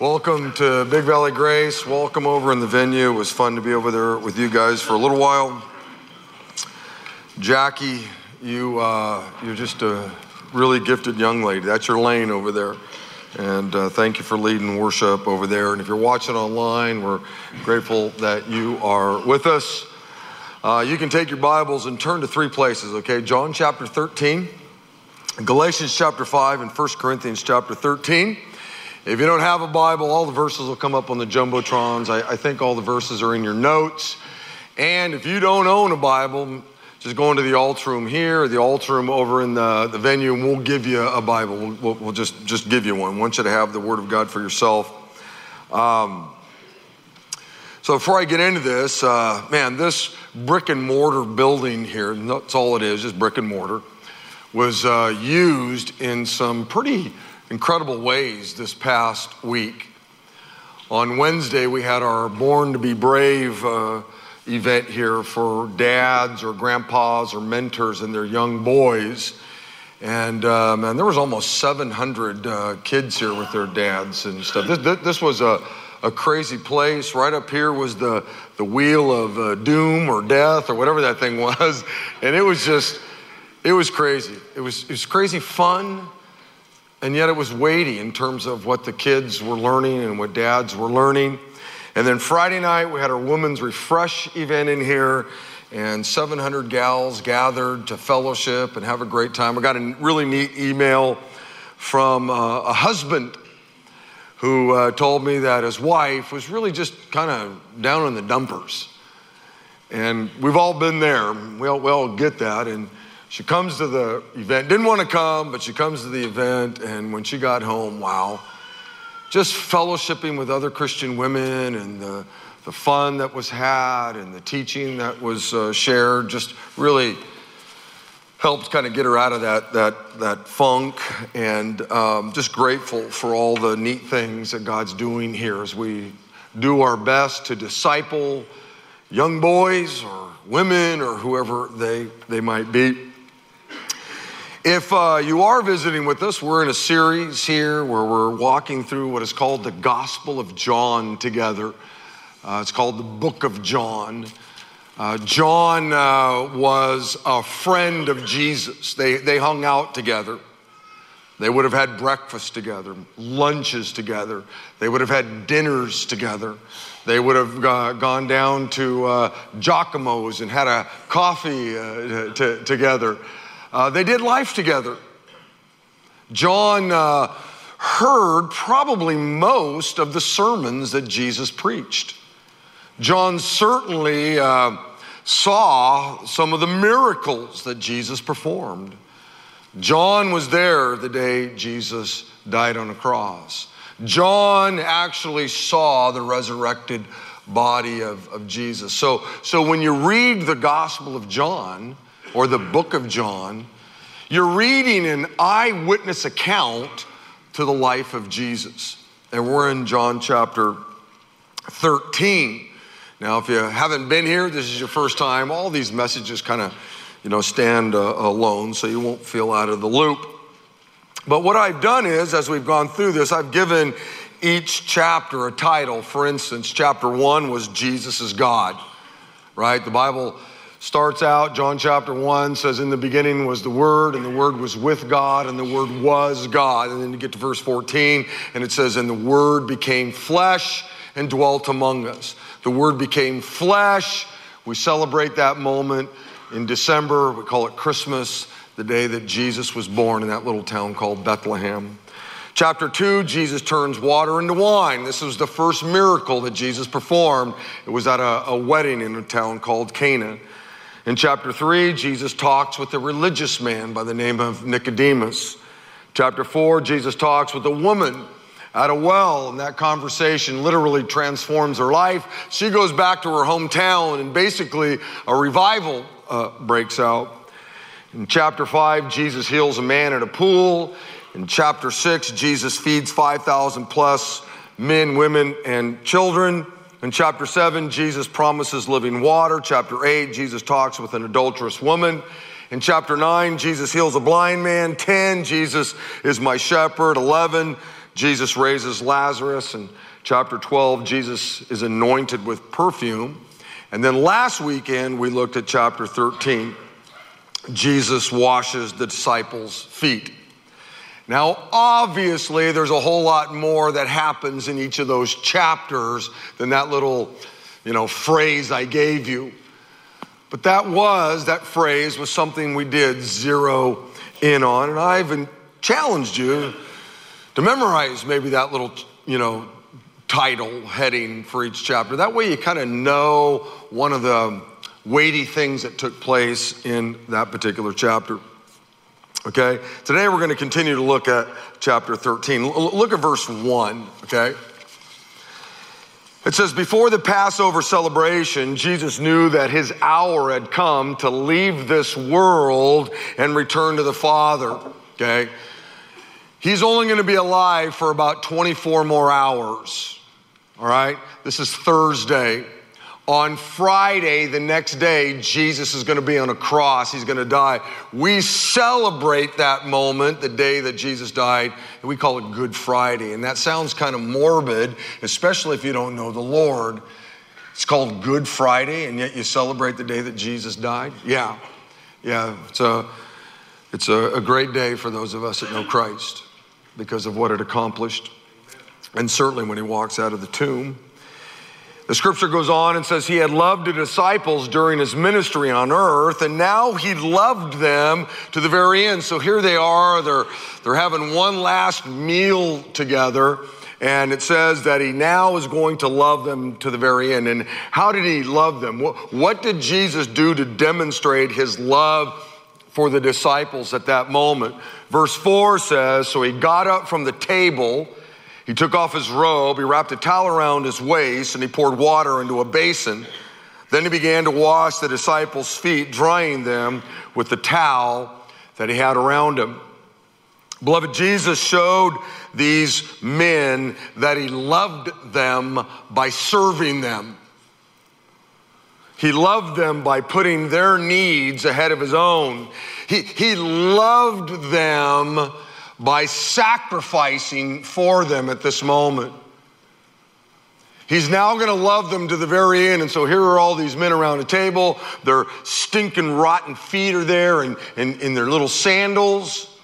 Welcome to Big Valley Grace. Welcome over in the venue. It was fun to be over there with you guys for a little while. Jackie, you, uh, you're just a really gifted young lady. That's your lane over there. And uh, thank you for leading worship over there. And if you're watching online, we're grateful that you are with us. Uh, you can take your Bibles and turn to three places, okay? John chapter 13, Galatians chapter 5, and 1 Corinthians chapter 13. If you don't have a Bible, all the verses will come up on the Jumbotrons. I, I think all the verses are in your notes. And if you don't own a Bible, just go into the altar room here, or the altar room over in the, the venue, and we'll give you a Bible. We'll, we'll, we'll just, just give you one. We want you to have the Word of God for yourself. Um, so before I get into this, uh, man, this brick and mortar building here, that's all it is, just brick and mortar, was uh, used in some pretty incredible ways this past week. On Wednesday, we had our Born to Be Brave uh, event here for dads or grandpas or mentors and their young boys. And uh, man, there was almost 700 uh, kids here with their dads and stuff. This, this, this was a, a, crazy place. Right up here was the, the wheel of uh, doom or death or whatever that thing was. And it was just, it was crazy. It was, it was crazy fun. And yet it was weighty in terms of what the kids were learning and what dads were learning. And then Friday night, we had our Women's Refresh event in here, and 700 gals gathered to fellowship and have a great time. I got a really neat email from uh, a husband who uh, told me that his wife was really just kind of down in the dumpers. And we've all been there. We all, we all get that. And she comes to the event, didn't want to come, but she comes to the event. And when she got home, wow, just fellowshipping with other Christian women and the, the fun that was had and the teaching that was uh, shared just really helped kind of get her out of that, that, that funk and um, just grateful for all the neat things that God's doing here as we do our best to disciple young boys or women or whoever they, they might be. If uh, you are visiting with us, we're in a series here where we're walking through what is called the Gospel of John together. Uh, it's called the Book of John. Uh, John uh, was a friend of Jesus. They, they hung out together. They would have had breakfast together, lunches together. They would have had dinners together. They would have uh, gone down to uh, Giacomo's and had a coffee uh, together. Uh, they did life together. John uh, heard probably most of the sermons that Jesus preached. John certainly uh, saw some of the miracles that Jesus performed. John was there the day Jesus died on a cross. John actually saw the resurrected body of, of Jesus. So, so when you read the Gospel of John, or the book of John, you're reading an eyewitness account to the life of Jesus. And we're in John chapter 13. Now, if you haven't been here, this is your first time, all these messages kind of, you know, stand uh, alone so you won't feel out of the loop. But what I've done is, as we've gone through this, I've given each chapter a title. For instance, chapter one was Jesus is God, right? The Bible starts out, John chapter 1 says, In the beginning was the Word, and the Word was with God, and the Word was God. And then you get to verse 14, and it says, And the Word became flesh and dwelt among us. The Word became flesh. We celebrate that moment in December. We call it Christmas, the day that Jesus was born in that little town called Bethlehem. Chapter 2, Jesus turns water into wine. This was the first miracle that Jesus performed. It was at a, a wedding in a town called Cana. In chapter 3, Jesus talks with a religious man by the name of Nicodemus. Chapter 4, Jesus talks with a woman at a well, and that conversation literally transforms her life. She goes back to her hometown, and basically, a revival uh, breaks out. In chapter 5, Jesus heals a man at a pool. In chapter 6, Jesus feeds 5,000 plus men, women, and children. In chapter 7, Jesus promises living water. Chapter 8, Jesus talks with an adulterous woman. In chapter 9, Jesus heals a blind man. 10, Jesus is my shepherd. 11, Jesus raises Lazarus. And chapter 12, Jesus is anointed with perfume. And then last weekend, we looked at chapter 13. Jesus washes the disciples' feet. Now, obviously, there's a whole lot more that happens in each of those chapters than that little, you know, phrase I gave you. But that was, that phrase was something we did zero in on. And I've challenged you to memorize maybe that little, you know, title heading for each chapter. That way you kind of know one of the weighty things that took place in that particular chapter. Okay? Today we're going to continue to look at chapter 13. L- look at verse 1, okay? It says, Before the Passover celebration, Jesus knew that his hour had come to leave this world and return to the Father, okay? He's only going to be alive for about 24 more hours, all right? This is Thursday. On Friday, the next day, Jesus is going to be on a cross. He's going to die. We celebrate that moment, the day that Jesus died, and we call it Good Friday. And that sounds kind of morbid, especially if you don't know the Lord. It's called Good Friday, and yet you celebrate the day that Jesus died? Yeah. Yeah. It's a, it's a, a great day for those of us that know Christ because of what it accomplished. And certainly when he walks out of the tomb. The scripture goes on and says he had loved the disciples during his ministry on earth, and now he loved them to the very end. So here they are, they're, they're having one last meal together. And it says that he now is going to love them to the very end. And how did he love them? What, what did Jesus do to demonstrate his love for the disciples at that moment? Verse 4 says So he got up from the table he took off his robe, he wrapped a towel around his waist, and he poured water into a basin. Then he began to wash the disciples' feet, drying them with the towel that he had around him. Beloved, Jesus showed these men that he loved them by serving them. He loved them by putting their needs ahead of his own. He, he loved them by sacrificing for them at this moment. He's now going to love them to the very end. And so here are all these men around a table. Their stinking, rotten feet are there and in their little sandals.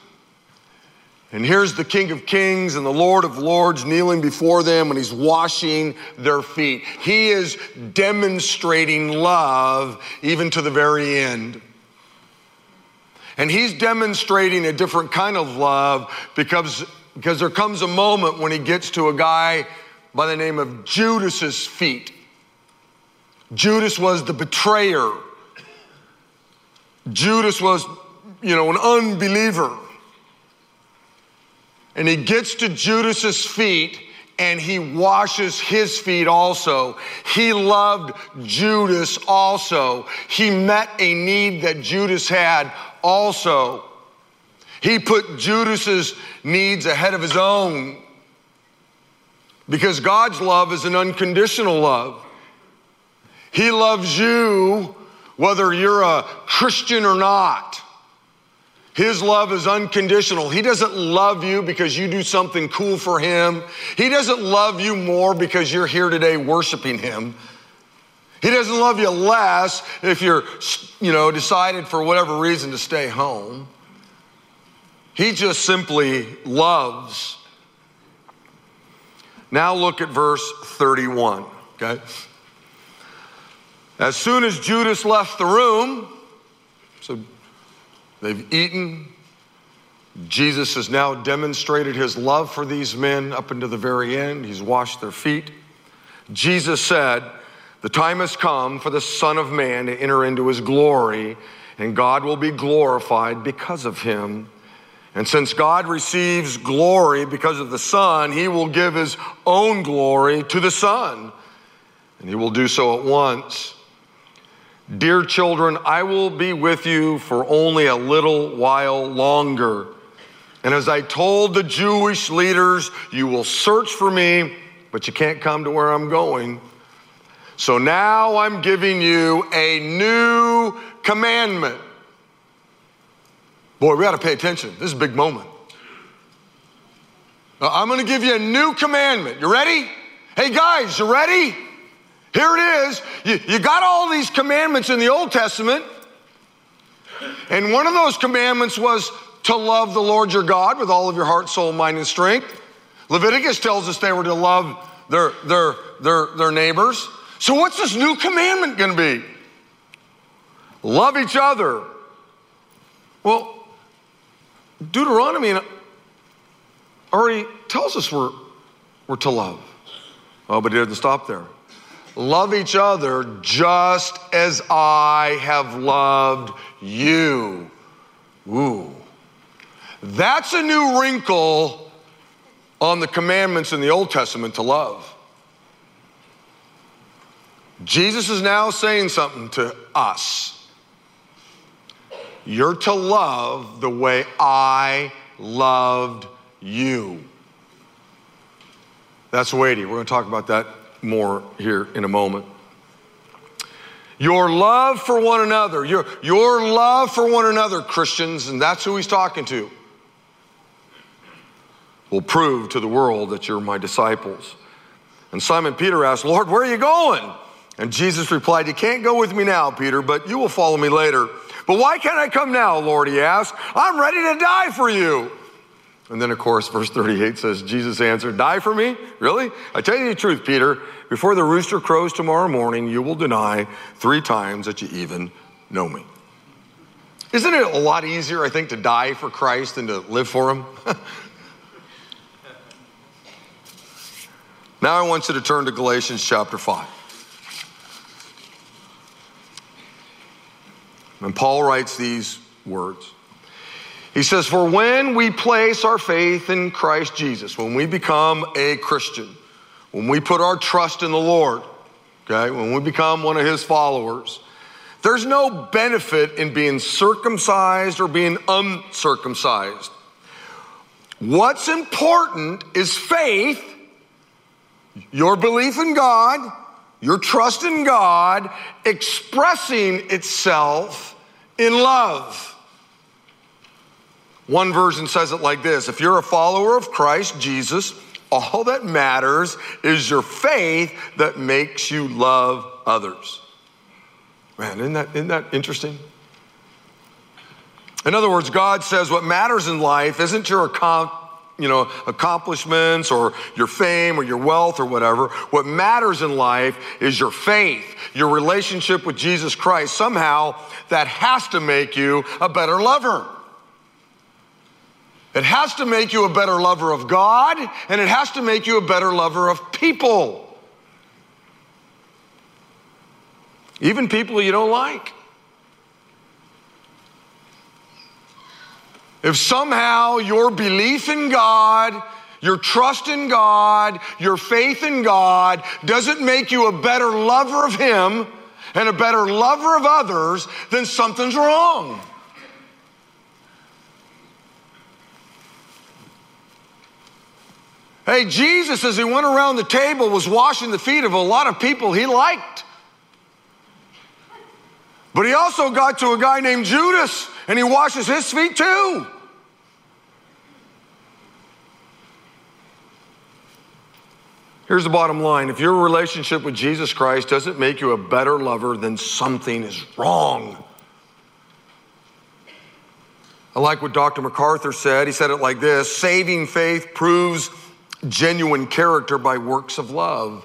And here's the King of Kings and the Lord of Lords kneeling before them and he's washing their feet. He is demonstrating love even to the very end. And he's demonstrating a different kind of love because, because there comes a moment when he gets to a guy by the name of Judas's feet. Judas was the betrayer. Judas was, you know, an unbeliever. And he gets to Judas's feet and he washes his feet also. He loved Judas also. He met a need that Judas had also. He put Judas's needs ahead of his own because God's love is an unconditional love. He loves you whether you're a Christian or not. His love is unconditional. He doesn't love you because you do something cool for him. He doesn't love you more because you're here today worshiping him. He doesn't love you less if you're, you know, decided for whatever reason to stay home. He just simply loves. Now look at verse 31, okay? As soon as Judas left the room, so they've eaten, Jesus has now demonstrated his love for these men up until the very end. He's washed their feet. Jesus said, the time has come for the Son of Man to enter into his glory, and God will be glorified because of him. And since God receives glory because of the Son, he will give his own glory to the Son, and he will do so at once. Dear children, I will be with you for only a little while longer. And as I told the Jewish leaders, you will search for me, but you can't come to where I'm going. So now I'm giving you a new commandment. Boy, we got to pay attention. This is a big moment. Uh, I'm going to give you a new commandment. You ready? Hey, guys, you ready? Here it is. You, you got all these commandments in the Old Testament. And one of those commandments was to love the Lord your God with all of your heart, soul, mind, and strength. Leviticus tells us they were to love their, their, their, their neighbors. So, what's this new commandment going to be? Love each other. Well, Deuteronomy already tells us we're, we're to love. Oh, but it doesn't stop there. Love each other just as I have loved you. Ooh. That's a new wrinkle on the commandments in the Old Testament to love. Jesus is now saying something to us. You're to love the way I loved you. That's weighty. We're going to talk about that more here in a moment. Your love for one another, your, your love for one another, Christians, and that's who he's talking to, will prove to the world that you're my disciples. And Simon Peter asked, Lord, where are you going? And Jesus replied, You can't go with me now, Peter, but you will follow me later. But why can't I come now, Lord? He asked. I'm ready to die for you. And then, of course, verse 38 says, Jesus answered, Die for me? Really? I tell you the truth, Peter, before the rooster crows tomorrow morning, you will deny three times that you even know me. Isn't it a lot easier, I think, to die for Christ than to live for him? now I want you to turn to Galatians chapter 5. And Paul writes these words. He says, For when we place our faith in Christ Jesus, when we become a Christian, when we put our trust in the Lord, okay, when we become one of his followers, there's no benefit in being circumcised or being uncircumcised. What's important is faith, your belief in God, your trust in God, expressing itself in love. One version says it like this If you're a follower of Christ Jesus, all that matters is your faith that makes you love others. Man, isn't that, isn't that interesting? In other words, God says what matters in life isn't your you know, accomplishments or your fame or your wealth or whatever. What matters in life is your faith, your relationship with Jesus Christ. Somehow that has to make you a better lover. It has to make you a better lover of God, and it has to make you a better lover of people. Even people you don't like. If somehow your belief in God, your trust in God, your faith in God doesn't make you a better lover of Him and a better lover of others, then something's wrong. Hey, Jesus, as he went around the table, was washing the feet of a lot of people he liked. But he also got to a guy named Judas and he washes his feet too. Here's the bottom line if your relationship with Jesus Christ doesn't make you a better lover, then something is wrong. I like what Dr. MacArthur said. He said it like this saving faith proves genuine character by works of love.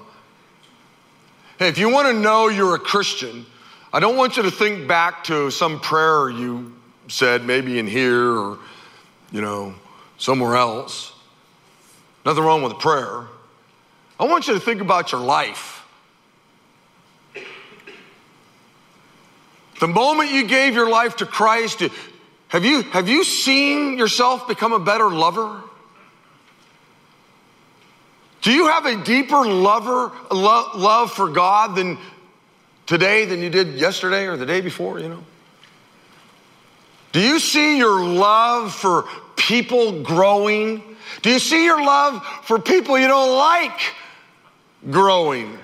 Hey, if you want to know you're a Christian, I don't want you to think back to some prayer you said, maybe in here or, you know, somewhere else. Nothing wrong with a prayer. I want you to think about your life. The moment you gave your life to Christ, have you, have you seen yourself become a better lover? Do you have a deeper lover, lo- love for God than today than you did yesterday or the day before, you know? Do you see your love for people growing? Do you see your love for people you don't like growing?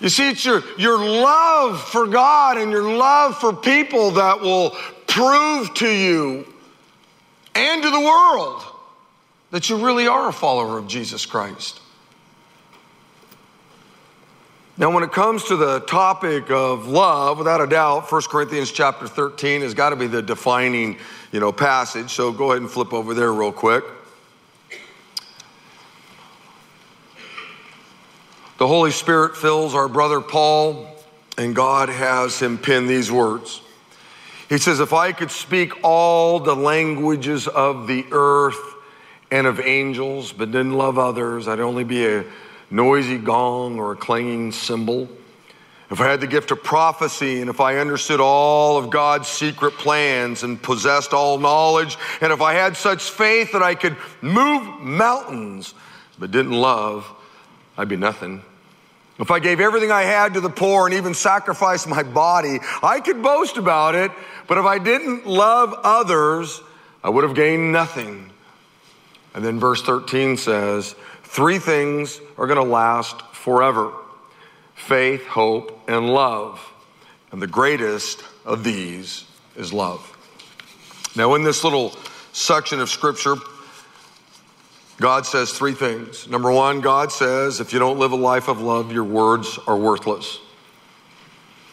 You see, it's your, your love for God and your love for people that will prove to you and to the world that you really are a follower of Jesus Christ. Now, when it comes to the topic of love, without a doubt, 1 Corinthians chapter 13 has got to be the defining, you know, passage. So go ahead and flip over there real quick. The Holy Spirit fills our brother Paul, and God has him pen these words. He says, If I could speak all the languages of the earth and of angels, but didn't love others, I'd only be a noisy gong or a clanging cymbal. If I had the gift of prophecy, and if I understood all of God's secret plans and possessed all knowledge, and if I had such faith that I could move mountains, but didn't love, I'd be nothing. If I gave everything I had to the poor and even sacrificed my body, I could boast about it, but if I didn't love others, I would have gained nothing. And then verse 13 says, Three things are going to last forever faith, hope, and love. And the greatest of these is love. Now, in this little section of scripture, God says three things. Number one, God says, if you don't live a life of love, your words are worthless.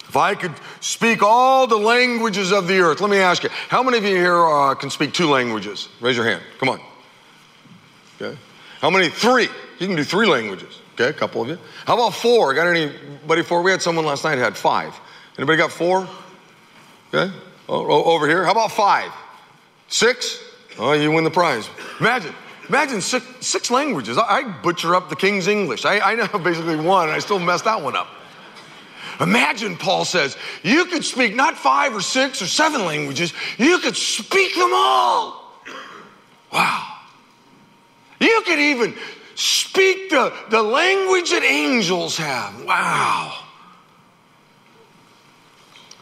If I could speak all the languages of the earth, let me ask you, how many of you here uh, can speak two languages? Raise your hand. Come on. Okay. How many? Three. You can do three languages. Okay, a couple of you. How about four? Got anybody four? We had someone last night had five. Anybody got four? Okay. Over here. How about five? Six? Oh, you win the prize. Imagine. Imagine six, six languages. I, I, butcher up the King's English. I, I know basically one, and I still mess that one up. Imagine, Paul says, you could speak not five or six or seven languages, you could speak them all. Wow. You could even speak the, the language that angels have. Wow.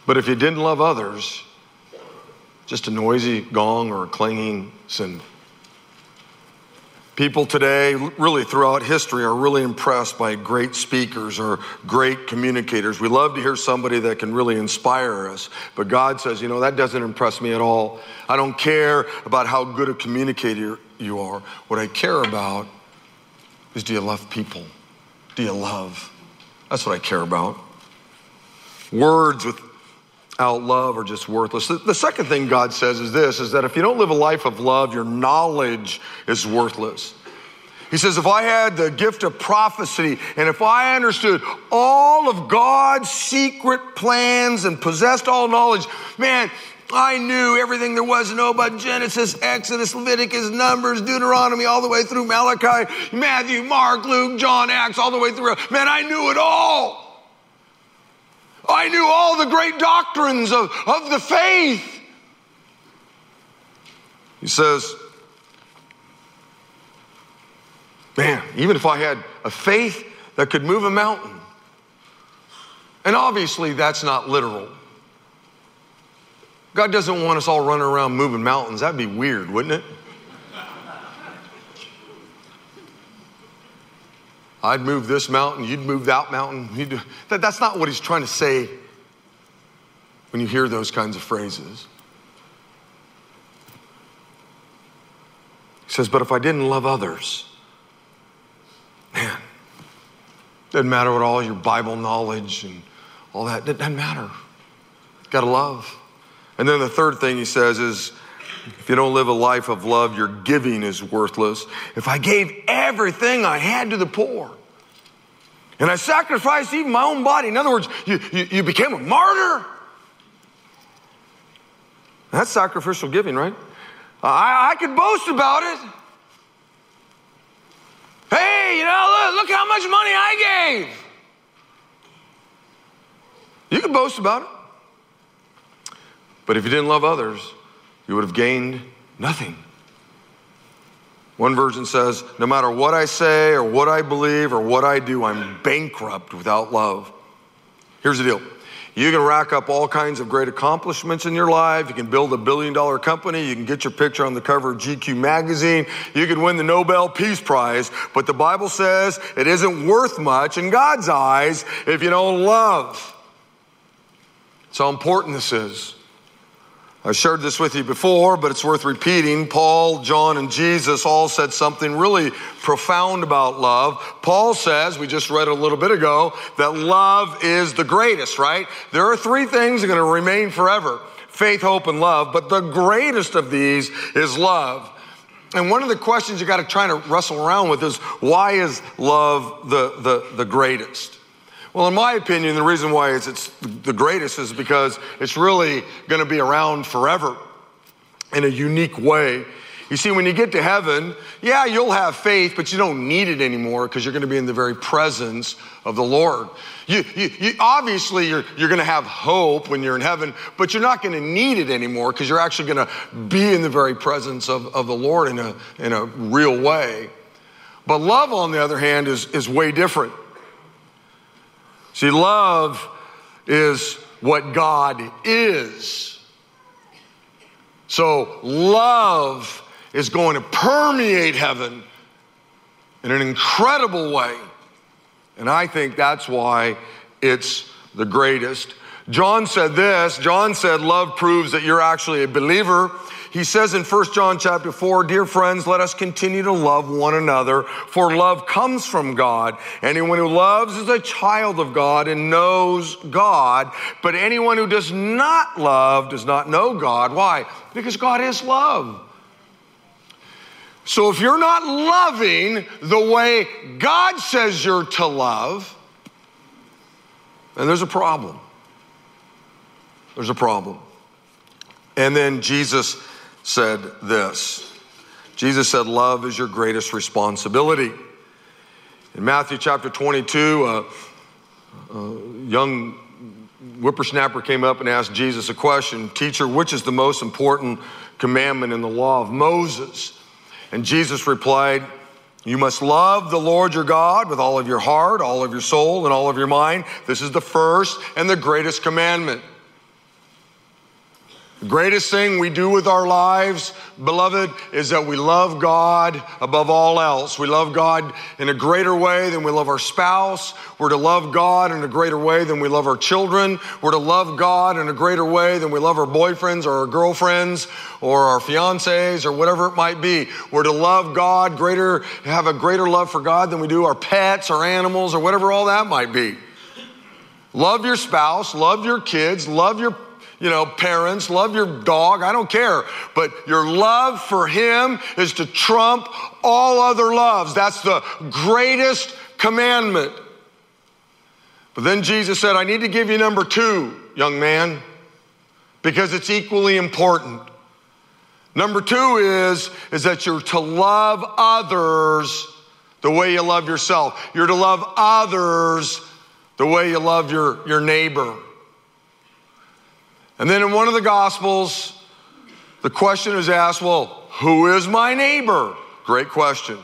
But if you didn't love others, just a noisy gong or a clanging cymbal. People today, really throughout history, are really impressed by great speakers or great communicators. We love to hear somebody that can really inspire us. But God says, you know, that doesn't impress me at all. I don't care about how good a communicator you are. What I care about is do you love people? Do you love? That's what I care about. Words without love are just worthless. The second thing God says is this is that if you don't live a life of love, your knowledge is worthless. He says, if I had the gift of prophecy and if I understood all of God's secret plans and possessed all knowledge, man, I knew everything there was to know about Genesis, Exodus, Leviticus, Numbers, Deuteronomy, all the way through Malachi, Matthew, Mark, Luke, John, Acts, all the way through. Man, I knew it all. I knew all the great doctrines of, of the faith. He says, Man, even if I had a faith that could move a mountain, and obviously that's not literal. God doesn't want us all running around moving mountains. That'd be weird, wouldn't it? I'd move this mountain, you'd move that mountain. That, that's not what he's trying to say when you hear those kinds of phrases. He says, But if I didn't love others, man, doesn't matter what all your Bible knowledge and all that, it doesn't matter. Got to love. And then the third thing he says is if you don't live a life of love, your giving is worthless. If I gave everything I had to the poor, and I sacrificed even my own body, in other words, you, you, you became a martyr. That's sacrificial giving, right? I, I could boast about it. Hey, you know, look, look how much money I gave. You could boast about it. But if you didn't love others, you would have gained nothing. One version says, No matter what I say or what I believe or what I do, I'm bankrupt without love. Here's the deal you can rack up all kinds of great accomplishments in your life. You can build a billion dollar company. You can get your picture on the cover of GQ magazine. You can win the Nobel Peace Prize. But the Bible says it isn't worth much in God's eyes if you don't love. That's how important this is. I've shared this with you before, but it's worth repeating. Paul, John, and Jesus all said something really profound about love. Paul says, we just read a little bit ago, that love is the greatest, right? There are three things that are going to remain forever faith, hope, and love, but the greatest of these is love. And one of the questions you got to try to wrestle around with is why is love the, the, the greatest? Well, in my opinion, the reason why it's, it's the greatest is because it's really going to be around forever in a unique way. You see, when you get to heaven, yeah, you'll have faith, but you don't need it anymore because you're going to be in the very presence of the Lord. You, you, you obviously, you're, you're going to have hope when you're in heaven, but you're not going to need it anymore because you're actually going to be in the very presence of, of the Lord in a, in a real way. But love, on the other hand, is, is way different. See, love is what God is. So, love is going to permeate heaven in an incredible way. And I think that's why it's the greatest. John said this John said, Love proves that you're actually a believer he says in 1 John chapter 4, Dear friends, let us continue to love one another, for love comes from God. Anyone who loves is a child of God and knows God. But anyone who does not love does not know God. Why? Because God is love. So if you're not loving the way God says you're to love, then there's a problem. There's a problem. And then Jesus said this Jesus said, Love is your greatest responsibility. In Matthew chapter 22, a, a young whippersnapper came up and asked Jesus a question Teacher, which is the most important commandment in the law of Moses? And Jesus replied, You must love the Lord your God with all of your heart, all of your soul, and all of your mind. This is the first and the greatest commandment. The greatest thing we do with our lives, beloved, is that we love God above all else. We love God in a greater way than we love our spouse. We're to love God in a greater way than we love our children. We're to love God in a greater way than we love our boyfriends or our girlfriends or our fiancés or whatever it might be. We're to love God greater, have a greater love for God than we do our pets or animals or whatever all that might be. Love your spouse, love your kids, love your you know, parents, love your dog, I don't care. But your love for him is to trump all other loves. That's the greatest commandment. But then Jesus said, I need to give you number two, young man, because it's equally important. Number two is, is that you're to love others the way you love yourself. You're to love others the way you love your, your neighbor. And then in one of the Gospels, the question is asked, well, who is my neighbor? Great question.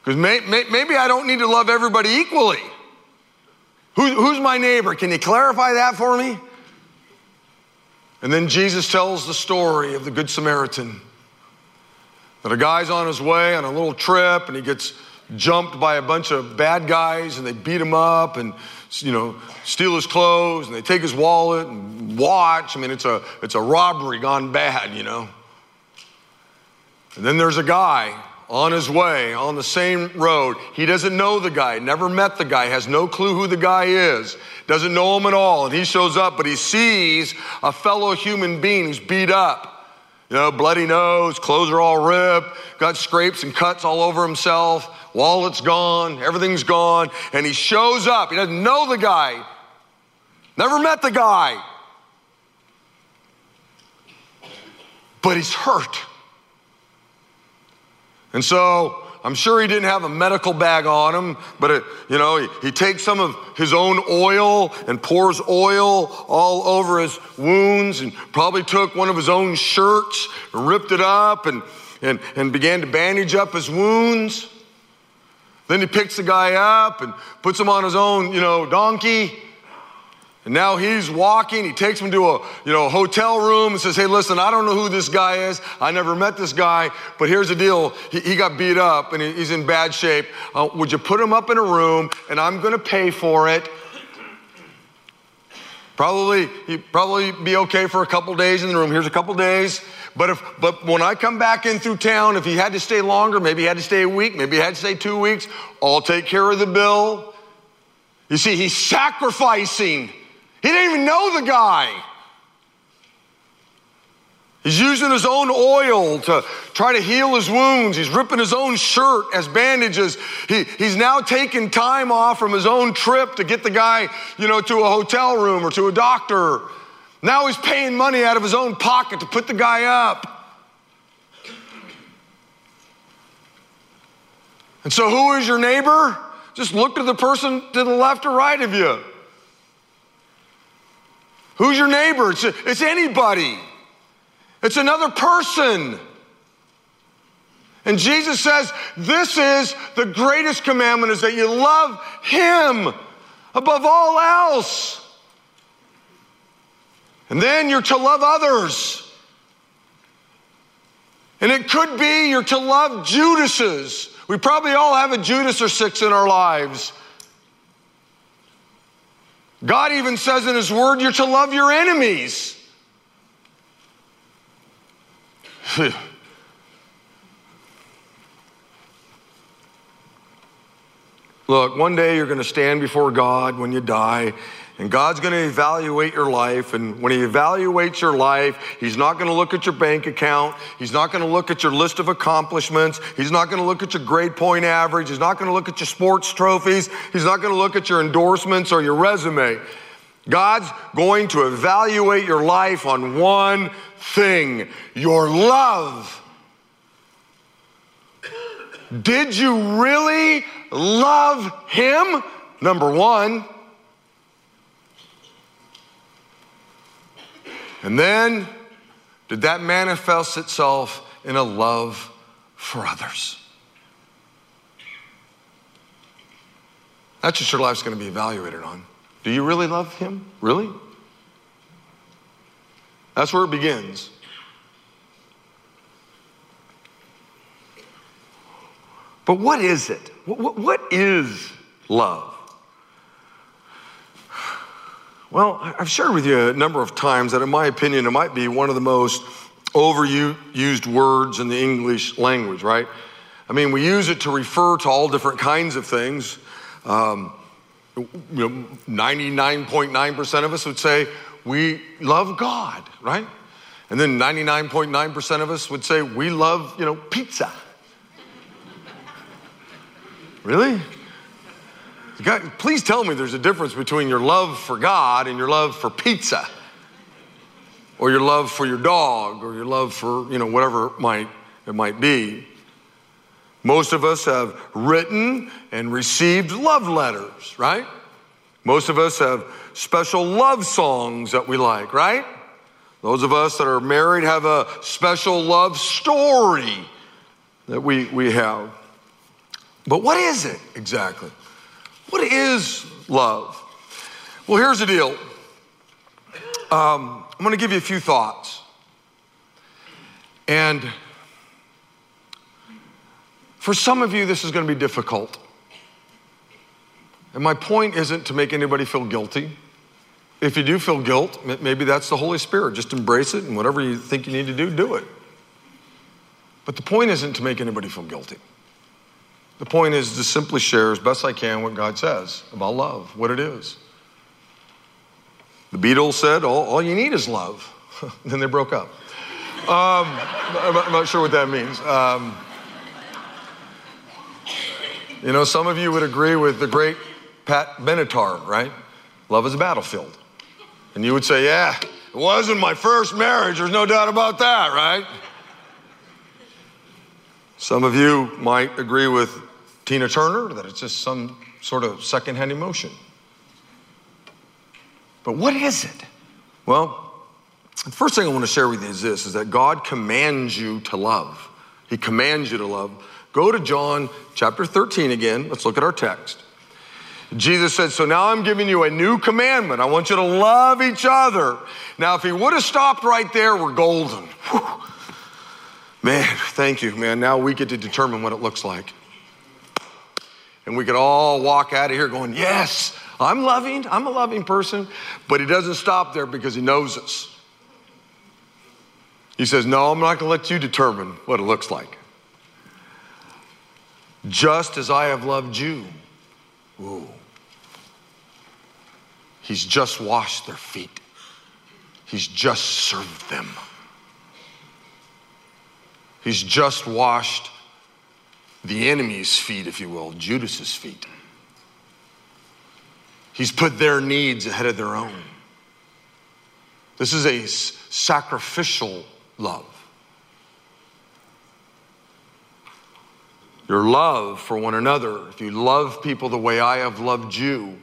Because may, may, maybe I don't need to love everybody equally. Who, who's my neighbor? Can you clarify that for me? And then Jesus tells the story of the Good Samaritan. That a guy's on his way on a little trip and he gets jumped by a bunch of bad guys and they beat him up and you know steal his clothes and they take his wallet and watch. I mean it's a it's a robbery gone bad you know. And then there's a guy on his way on the same road. He doesn't know the guy never met the guy has no clue who the guy is doesn't know him at all. And he shows up but he sees a fellow human being who's beat up you know, bloody nose, clothes are all ripped, got scrapes and cuts all over himself, wallet's gone, everything's gone, and he shows up. He doesn't know the guy, never met the guy, but he's hurt. And so I'm sure he didn't have a medical bag on him, but it, you know, he, he takes some of his own oil and pours oil all over his wounds and probably took one of his own shirts and ripped it up and, and, and began to bandage up his wounds. Then he picks the guy up and puts him on his own, you know, donkey and now he's walking. He takes him to a you know hotel room and says, "Hey, listen, I don't know who this guy is. I never met this guy, but here's the deal. He, he got beat up and he's in bad shape. Uh, would you put him up in a room and I'm going to pay for it?" Probably, he'd probably be okay for a couple days in the room. Here's a couple days. But if, but when I come back in through town, if he had to stay longer, maybe he had to stay a week, maybe he had to stay two weeks, I'll take care of the bill. You see, he's sacrificing. He didn't even know the guy. He's using his own oil to try to heal his wounds. He's ripping his own shirt as bandages. He, he's now taking time off from his own trip to get the guy, you know, to a hotel room or to a doctor. Now he's paying money out of his own pocket to put the guy up. And so, who is your neighbor? Just look to the person to the left or right of you. Who's your neighbor? It's, it's anybody. It's another person. And Jesus says, This is the greatest commandment is that you love Him above all else. And then you're to love others. And it could be you're to love Judases. We probably all have a Judas or six in our lives. God even says in His Word, you're to love your enemies. Look, one day you're going to stand before God when you die, and God's going to evaluate your life. And when He evaluates your life, He's not going to look at your bank account. He's not going to look at your list of accomplishments. He's not going to look at your grade point average. He's not going to look at your sports trophies. He's not going to look at your endorsements or your resume. God's going to evaluate your life on one thing your love. Did you really love Him? Number one. And then, did that manifest itself in a love for others? That's what your life's going to be evaluated on. Do you really love Him? Really? That's where it begins. But what is it? What is love? Well, I've shared with you a number of times that, in my opinion, it might be one of the most overused words in the English language, right? I mean, we use it to refer to all different kinds of things. Um, you know, 99.9% of us would say we love God, right? And then 99.9% of us would say we love, you know, pizza. really? God, please tell me there's a difference between your love for God and your love for pizza, or your love for your dog, or your love for, you know, whatever it might, it might be. Most of us have written and received love letters, right? Most of us have special love songs that we like, right? Those of us that are married have a special love story that we, we have. But what is it exactly? What is love? Well, here's the deal. Um, I'm going to give you a few thoughts. And for some of you, this is going to be difficult. And my point isn't to make anybody feel guilty. If you do feel guilt, maybe that's the Holy Spirit. Just embrace it and whatever you think you need to do, do it. But the point isn't to make anybody feel guilty. The point is to simply share as best I can what God says about love, what it is. The Beatles said, all, all you need is love. then they broke up. Um, I'm, not sure what that means. Um, you know, some of you would agree with the great Pat Benatar, right? Love is a battlefield. And you would say, yeah, it wasn't my first marriage. There's no doubt about that, right? Some of you might agree with Tina Turner that it's just some sort of secondhand emotion. But what is it? Well, the first thing I want to share with you is this is that God commands you to love. He commands you to love. Go to John chapter 13 again. Let's look at our text. Jesus said, So now I'm giving you a new commandment. I want you to love each other. Now, if he would have stopped right there, we're golden. Whew. Man, thank you, man. Now we get to determine what it looks like. And we could all walk out of here going, Yes, I'm loving, I'm a loving person, but he doesn't stop there because he knows us. He says, No, I'm not going to let you determine what it looks like. Just as I have loved you. Ooh. He's just washed their feet, He's just served them. He's just washed the enemy's feet, if you will, Judas's feet. He's put their needs ahead of their own. This is a sacrificial love. Your love for one another, if you love people the way I have loved you,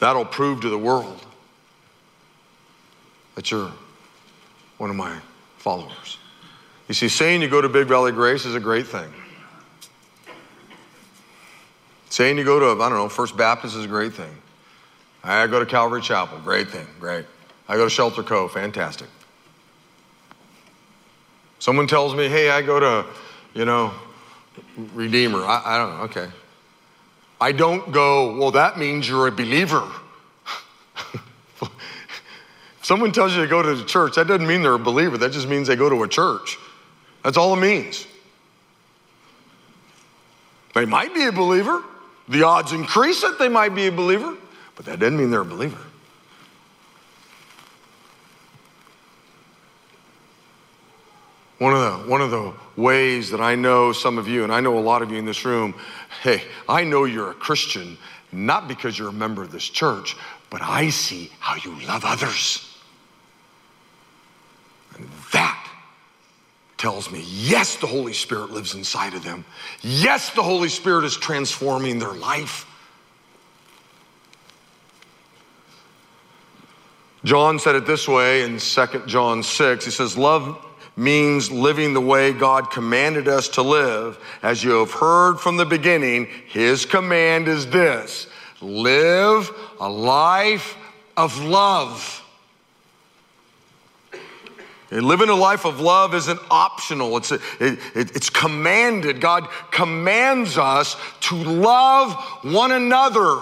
that'll prove to the world that you're one of my followers. You see, saying you go to Big Valley Grace is a great thing. Saying you go to, I don't know, First Baptist is a great thing. I go to Calvary Chapel, great thing, great. I go to Shelter Cove, fantastic. Someone tells me, hey, I go to, you know, Redeemer. I, I don't know, okay. I don't go, well, that means you're a believer. Someone tells you to go to the church, that doesn't mean they're a believer. That just means they go to a church. That's all it means. They might be a believer. The odds increase that they might be a believer, but that doesn't mean they're a believer. One of, the, one of the ways that I know some of you, and I know a lot of you in this room, hey, I know you're a Christian, not because you're a member of this church, but I see how you love others. And that tells me, yes, the Holy Spirit lives inside of them. Yes, the Holy Spirit is transforming their life. John said it this way in 2 John 6. He says, Love means living the way God commanded us to live. As you have heard from the beginning, His command is this live a life of love. Living a life of love isn't optional, it's, a, it, it, it's commanded. God commands us to love one another,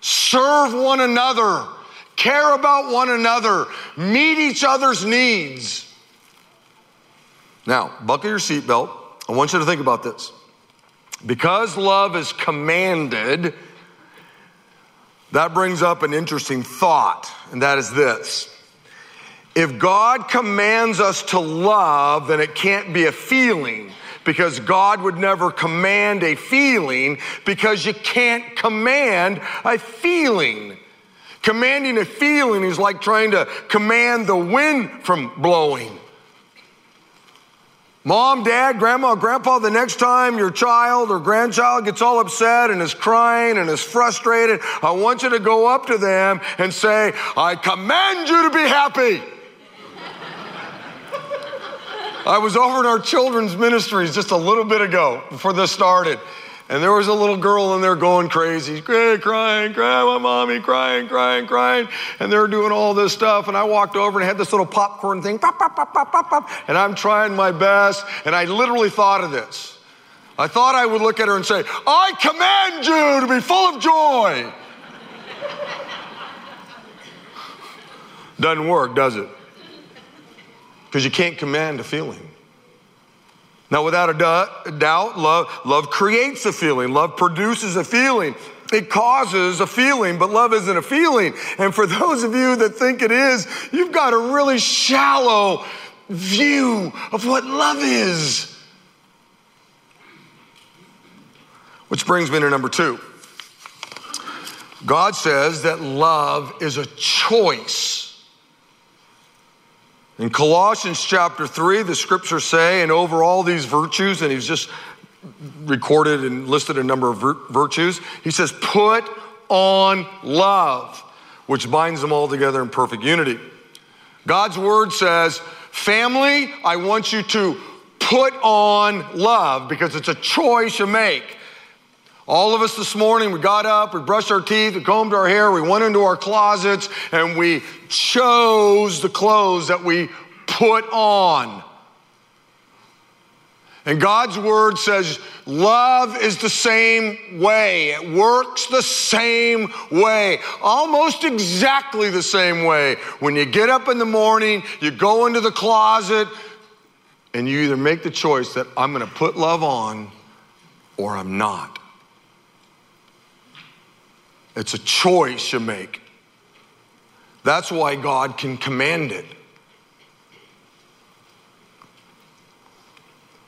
serve one another, care about one another, meet each other's needs. Now, buckle your seatbelt. I want you to think about this. Because love is commanded, that brings up an interesting thought, and that is this. If God commands us to love, then it can't be a feeling because God would never command a feeling because you can't command a feeling. Commanding a feeling is like trying to command the wind from blowing. Mom, dad, grandma, grandpa, the next time your child or grandchild gets all upset and is crying and is frustrated, I want you to go up to them and say, I command you to be happy. I was over in our children's ministries just a little bit ago before this started. And there was a little girl in there going crazy, crying, crying, crying, my mommy, crying, crying, crying. And they're doing all this stuff. And I walked over and had this little popcorn thing, pop, pop, pop, pop, pop, pop. And I'm trying my best. And I literally thought of this. I thought I would look at her and say, I command you to be full of joy. Doesn't work, does it? Because you can't command a feeling. Now, without a doubt, love, love creates a feeling, love produces a feeling. It causes a feeling, but love isn't a feeling. And for those of you that think it is, you've got a really shallow view of what love is. Which brings me to number two. God says that love is a choice. In Colossians chapter 3, the scriptures say, and over all these virtues, and he's just recorded and listed a number of vir- virtues, he says, put on love, which binds them all together in perfect unity. God's word says, family, I want you to put on love because it's a choice you make. All of us this morning, we got up, we brushed our teeth, we combed our hair, we went into our closets, and we chose the clothes that we put on. And God's word says love is the same way. It works the same way, almost exactly the same way. When you get up in the morning, you go into the closet, and you either make the choice that I'm going to put love on or I'm not. It's a choice you make. That's why God can command it.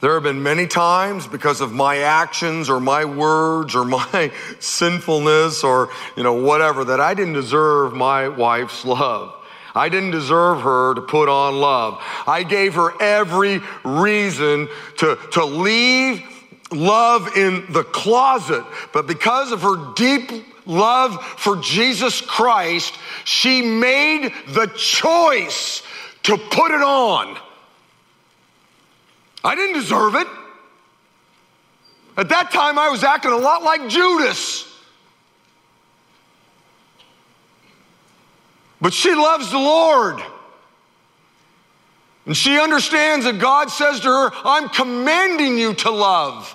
There have been many times because of my actions or my words or my sinfulness or, you know, whatever, that I didn't deserve my wife's love. I didn't deserve her to put on love. I gave her every reason to, to leave love in the closet. But because of her deep love for Jesus Christ, she made the choice to put it on. I didn't deserve it. At that time, I was acting a lot like Judas. But she loves the Lord. And she understands that God says to her, I'm commanding you to love.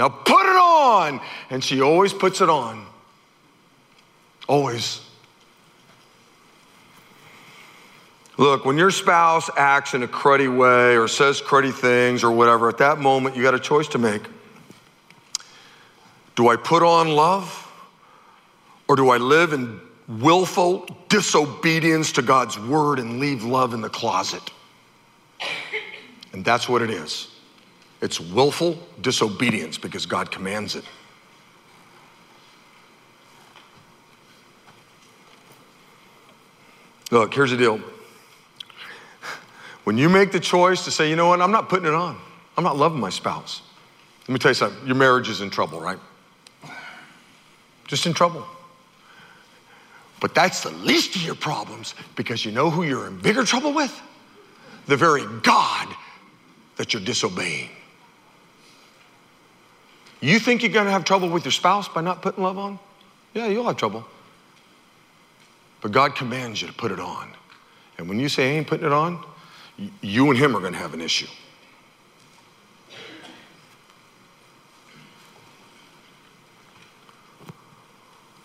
Now put it on. And she always puts it on. Always. Look, when your spouse acts in a cruddy way or says cruddy things or whatever, at that moment, you got a choice to make. Do I put on love or do I live in willful disobedience to God's word and leave love in the closet? And that's what it is. It's willful disobedience because God commands it. Look, here's the deal. When you make the choice to say, you know what, I'm not putting it on, I'm not loving my spouse. Let me tell you something your marriage is in trouble, right? Just in trouble. But that's the least of your problems because you know who you're in bigger trouble with? The very God that you're disobeying. You think you're going to have trouble with your spouse by not putting love on? Yeah, you'll have trouble. But God commands you to put it on. And when you say, I ain't putting it on, you and him are going to have an issue.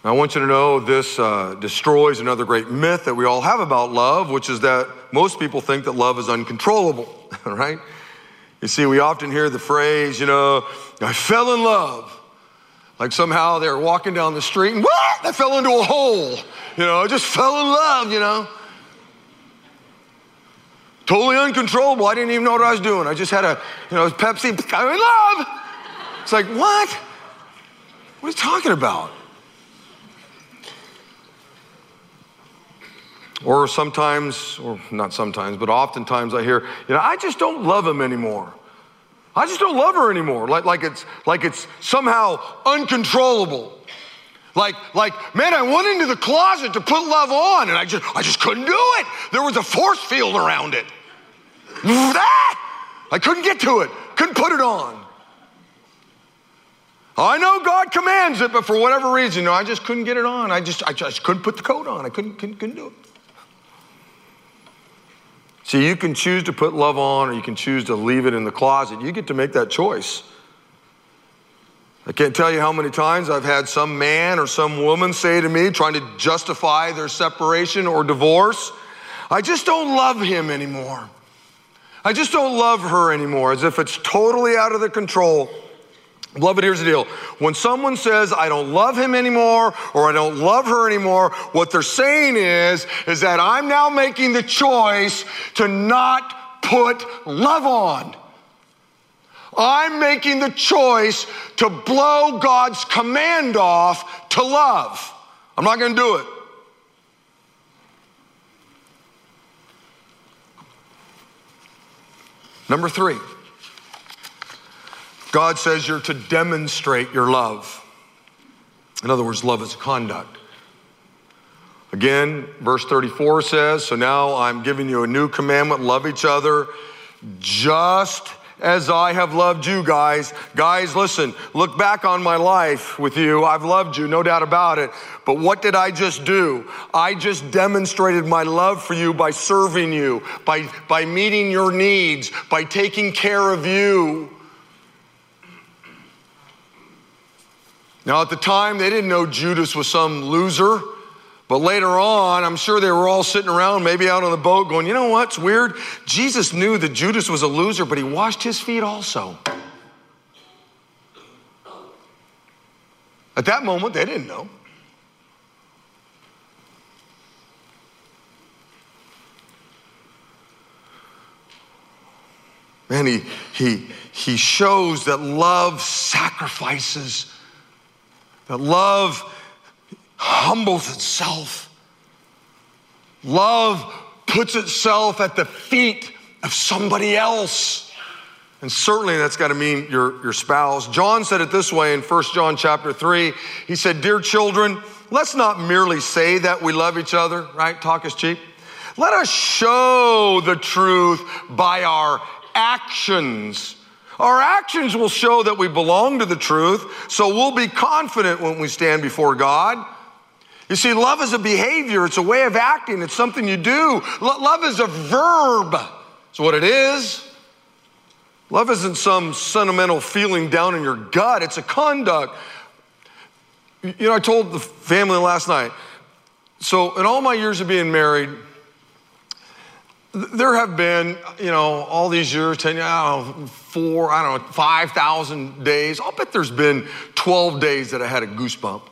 I want you to know this uh, destroys another great myth that we all have about love, which is that most people think that love is uncontrollable, right? You see, we often hear the phrase, you know, I fell in love. Like somehow they're walking down the street and what? I fell into a hole. You know, I just fell in love, you know. Totally uncontrollable. I didn't even know what I was doing. I just had a, you know, Pepsi, I'm in love. It's like, what? What are you talking about? Or sometimes, or not sometimes, but oftentimes I hear, you know, I just don't love him anymore. I just don't love her anymore. Like, like it's like it's somehow uncontrollable. Like, like, man, I went into the closet to put love on and I just I just couldn't do it. There was a force field around it. I couldn't get to it, couldn't put it on. I know God commands it, but for whatever reason, you know, I just couldn't get it on. I just, I just couldn't put the coat on. I couldn't, couldn't, couldn't do it. See, you can choose to put love on or you can choose to leave it in the closet. You get to make that choice. I can't tell you how many times I've had some man or some woman say to me, trying to justify their separation or divorce, I just don't love him anymore. I just don't love her anymore, as if it's totally out of the control. Beloved, here's the deal. When someone says, I don't love him anymore or I don't love her anymore, what they're saying is, is that I'm now making the choice to not put love on. I'm making the choice to blow God's command off to love. I'm not going to do it. Number three, God says you're to demonstrate your love. In other words, love is conduct. Again, verse 34 says, So now I'm giving you a new commandment love each other just as I have loved you guys. Guys, listen, look back on my life with you. I've loved you, no doubt about it. But what did I just do? I just demonstrated my love for you by serving you, by, by meeting your needs, by taking care of you. Now, at the time, they didn't know Judas was some loser. But later on, I'm sure they were all sitting around, maybe out on the boat, going, you know what's weird? Jesus knew that Judas was a loser, but he washed his feet also. At that moment, they didn't know. Man, he, he, he shows that love sacrifices, that love humbles itself. Love puts itself at the feet of somebody else. And certainly that's got to mean your, your spouse. John said it this way in 1 John chapter 3. He said, Dear children, let's not merely say that we love each other, right? Talk is cheap. Let us show the truth by our actions. Our actions will show that we belong to the truth, so we'll be confident when we stand before God. You see, love is a behavior, it's a way of acting, it's something you do. love is a verb, it's what it is. Love isn't some sentimental feeling down in your gut, it's a conduct. You know, I told the family last night, so in all my years of being married, there have been, you know, all these years, 10, I don't know, four, I don't know, 5,000 days. I'll bet there's been 12 days that I had a goosebump.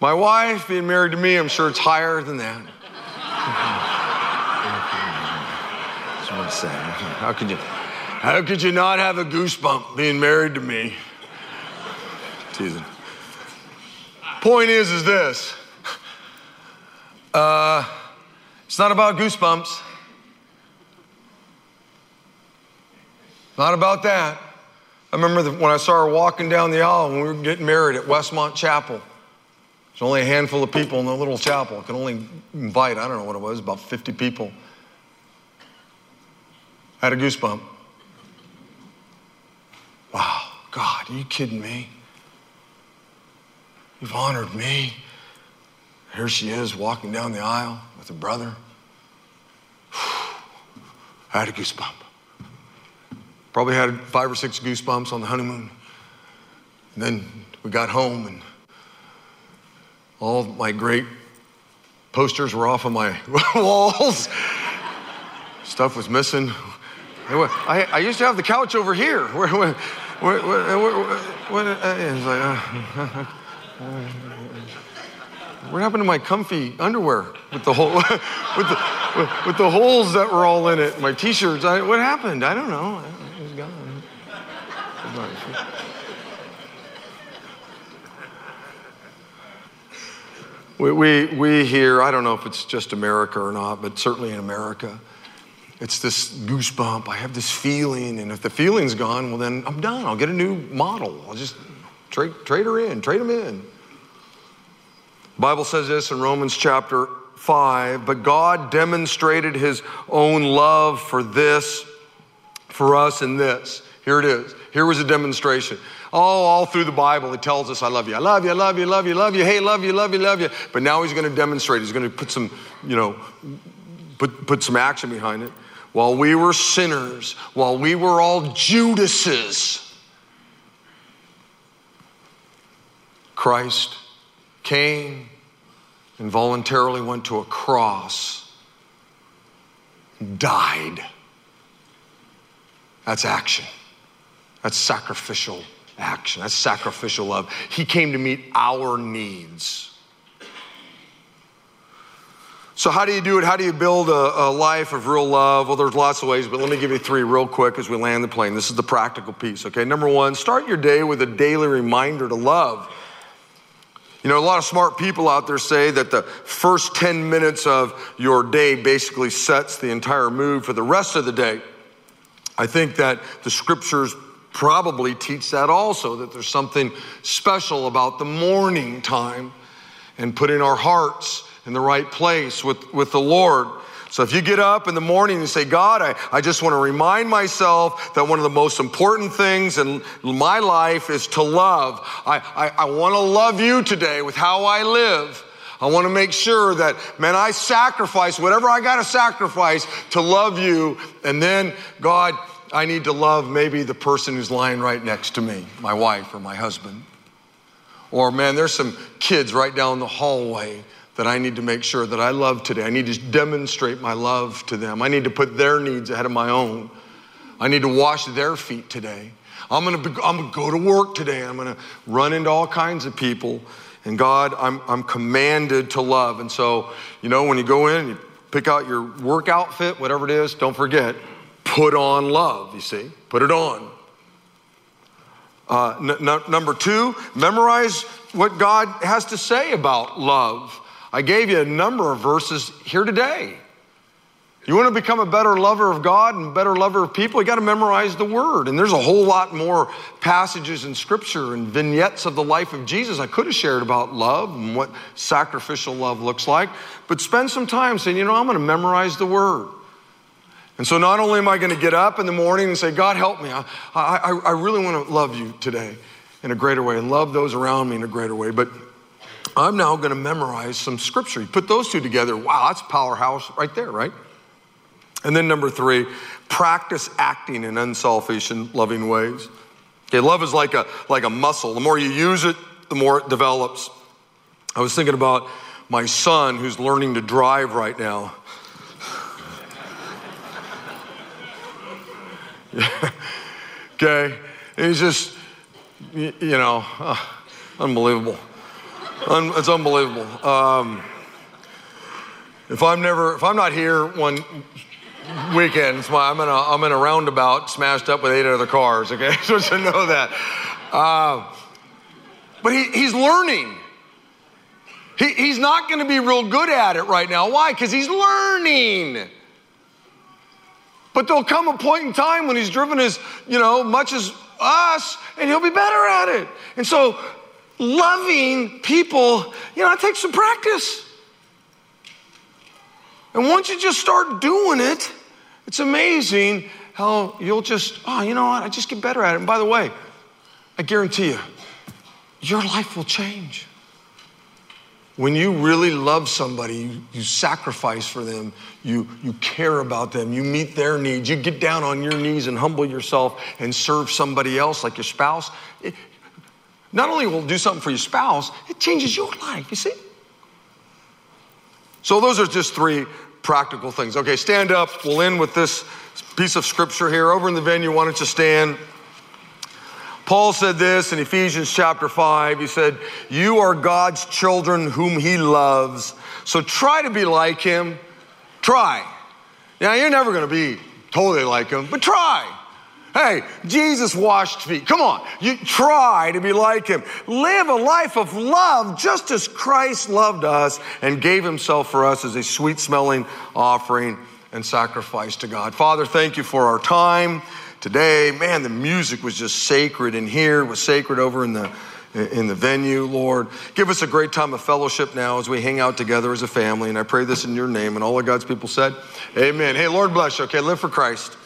My wife being married to me, I'm sure it's higher than that. That's what I'm saying. How could you, how could you not have a goosebump being married to me? Teasing. Point is, is this. Uh, it's not about goosebumps. Not about that. I remember when I saw her walking down the aisle when we were getting married at Westmont Chapel. There's only a handful of people in the little chapel. I could only invite, I don't know what it was, about 50 people. I had a goosebump. Wow, God, are you kidding me? You've honored me. Here she is walking down the aisle with her brother. I had a goosebump. Probably had five or six goosebumps on the honeymoon. And then we got home and all my great posters were off of my walls. Stuff was missing. I, I, used to have the couch over here. Where, where, where, where uh, what happened to my comfy underwear with the hole, with the, with, with, the holes that were all in it? My t-shirts. I, what happened? I don't know. It was gone. We, we, we here, I don't know if it's just America or not, but certainly in America, it's this goosebump. I have this feeling, and if the feeling's gone, well, then I'm done. I'll get a new model. I'll just trade, trade her in, trade them in. The Bible says this in Romans chapter 5 but God demonstrated his own love for this, for us in this. Here it is. Here was a demonstration. Oh, all through the Bible, it tells us, I love you. I love you, I love you, love you, love you. Hey, love you, love you, love you. But now he's going to demonstrate. He's going to put some, you know, put, put some action behind it. While we were sinners, while we were all Judases, Christ came and voluntarily went to a cross, died. That's action. That's sacrificial action. That's sacrificial love. He came to meet our needs. So, how do you do it? How do you build a, a, life of real love? Well, there's lots of ways, but let me give you three real quick as we land the plane. This is the practical piece, okay? Number one, start your day with a daily reminder to love. You know, a lot of smart people out there say that the first 10 minutes of your day basically sets the entire mood for the rest of the day. I think that the scriptures probably teach that also, that there's something special about the morning time and putting our hearts in the right place with, with the Lord. So if you get up in the morning and say, God, I, I just want to remind myself that one of the most important things in my life is to love. I, I, I want to love you today with how I live. I want to make sure that, man, I sacrifice whatever I got to sacrifice to love you. And then, God, I need to love maybe the person who's lying right next to me, my wife or my husband. Or, man, there's some kids right down the hallway that I need to make sure that I love today. I need to demonstrate my love to them. I need to put their needs ahead of my own. I need to wash their feet today. I'm gonna, be, I'm gonna go to work today. I'm gonna run into all kinds of people. And God, I'm, I'm commanded to love. And so, you know, when you go in, and you pick out your work outfit, whatever it is, don't forget, put on love, you see, put it on. Uh, n- n- number two, memorize what God has to say about love. I gave you a number of verses here today. You want to become a better lover of God and better lover of people, you got to memorize the word. And there's a whole lot more passages in scripture and vignettes of the life of Jesus I could have shared about love and what sacrificial love looks like. But spend some time saying, you know, I'm going to memorize the word. And so not only am I going to get up in the morning and say, God, help me, I, I, I really want to love you today in a greater way and love those around me in a greater way, but I'm now going to memorize some scripture. You put those two together, wow, that's powerhouse right there, right? And then number three, practice acting in unselfish and loving ways. Okay, love is like a like a muscle. The more you use it, the more it develops. I was thinking about my son who's learning to drive right now. okay, he's just, you know, uh, unbelievable. Un- it's unbelievable. Um, if I'm never, if I'm not here one weekend, I'm in a, I'm in a roundabout smashed up with eight other cars. Okay, so to know that. Uh, but he, he's learning. He, he's not going to be real good at it right now. Why? Because he's learning. But there'll come a point in time when he's driven as, you know, much as us, and he'll be better at it. And so loving people, you know, it takes some practice. And once you just start doing it, it's amazing how you'll just, oh, you know what? I just get better at it. And by the way, I guarantee you, your life will change. When you really love somebody, you, you, sacrifice for them, you, you care about them, you meet their needs, you get down on your knees and humble yourself and serve somebody else like your spouse, it, not only will do something for your spouse, it changes your life, you see? So, those are just three practical things. Okay, stand up. We'll end with this piece of scripture here. Over in the venue, why don't you stand? Paul said this in Ephesians chapter 5. He said, You are God's children whom He loves. So try to be like Him. Try. Now, you're never going to be totally like Him, but try. Hey, Jesus washed feet. Come on. You try to be like him. Live a life of love just as Christ loved us and gave himself for us as a sweet smelling offering and sacrifice to God. Father, thank you for our time today. Man, the music was just sacred in here, it was sacred over in the in the venue, Lord. Give us a great time of fellowship now as we hang out together as a family. And I pray this in your name. And all of God's people said, Amen. Hey, Lord bless you. Okay, live for Christ.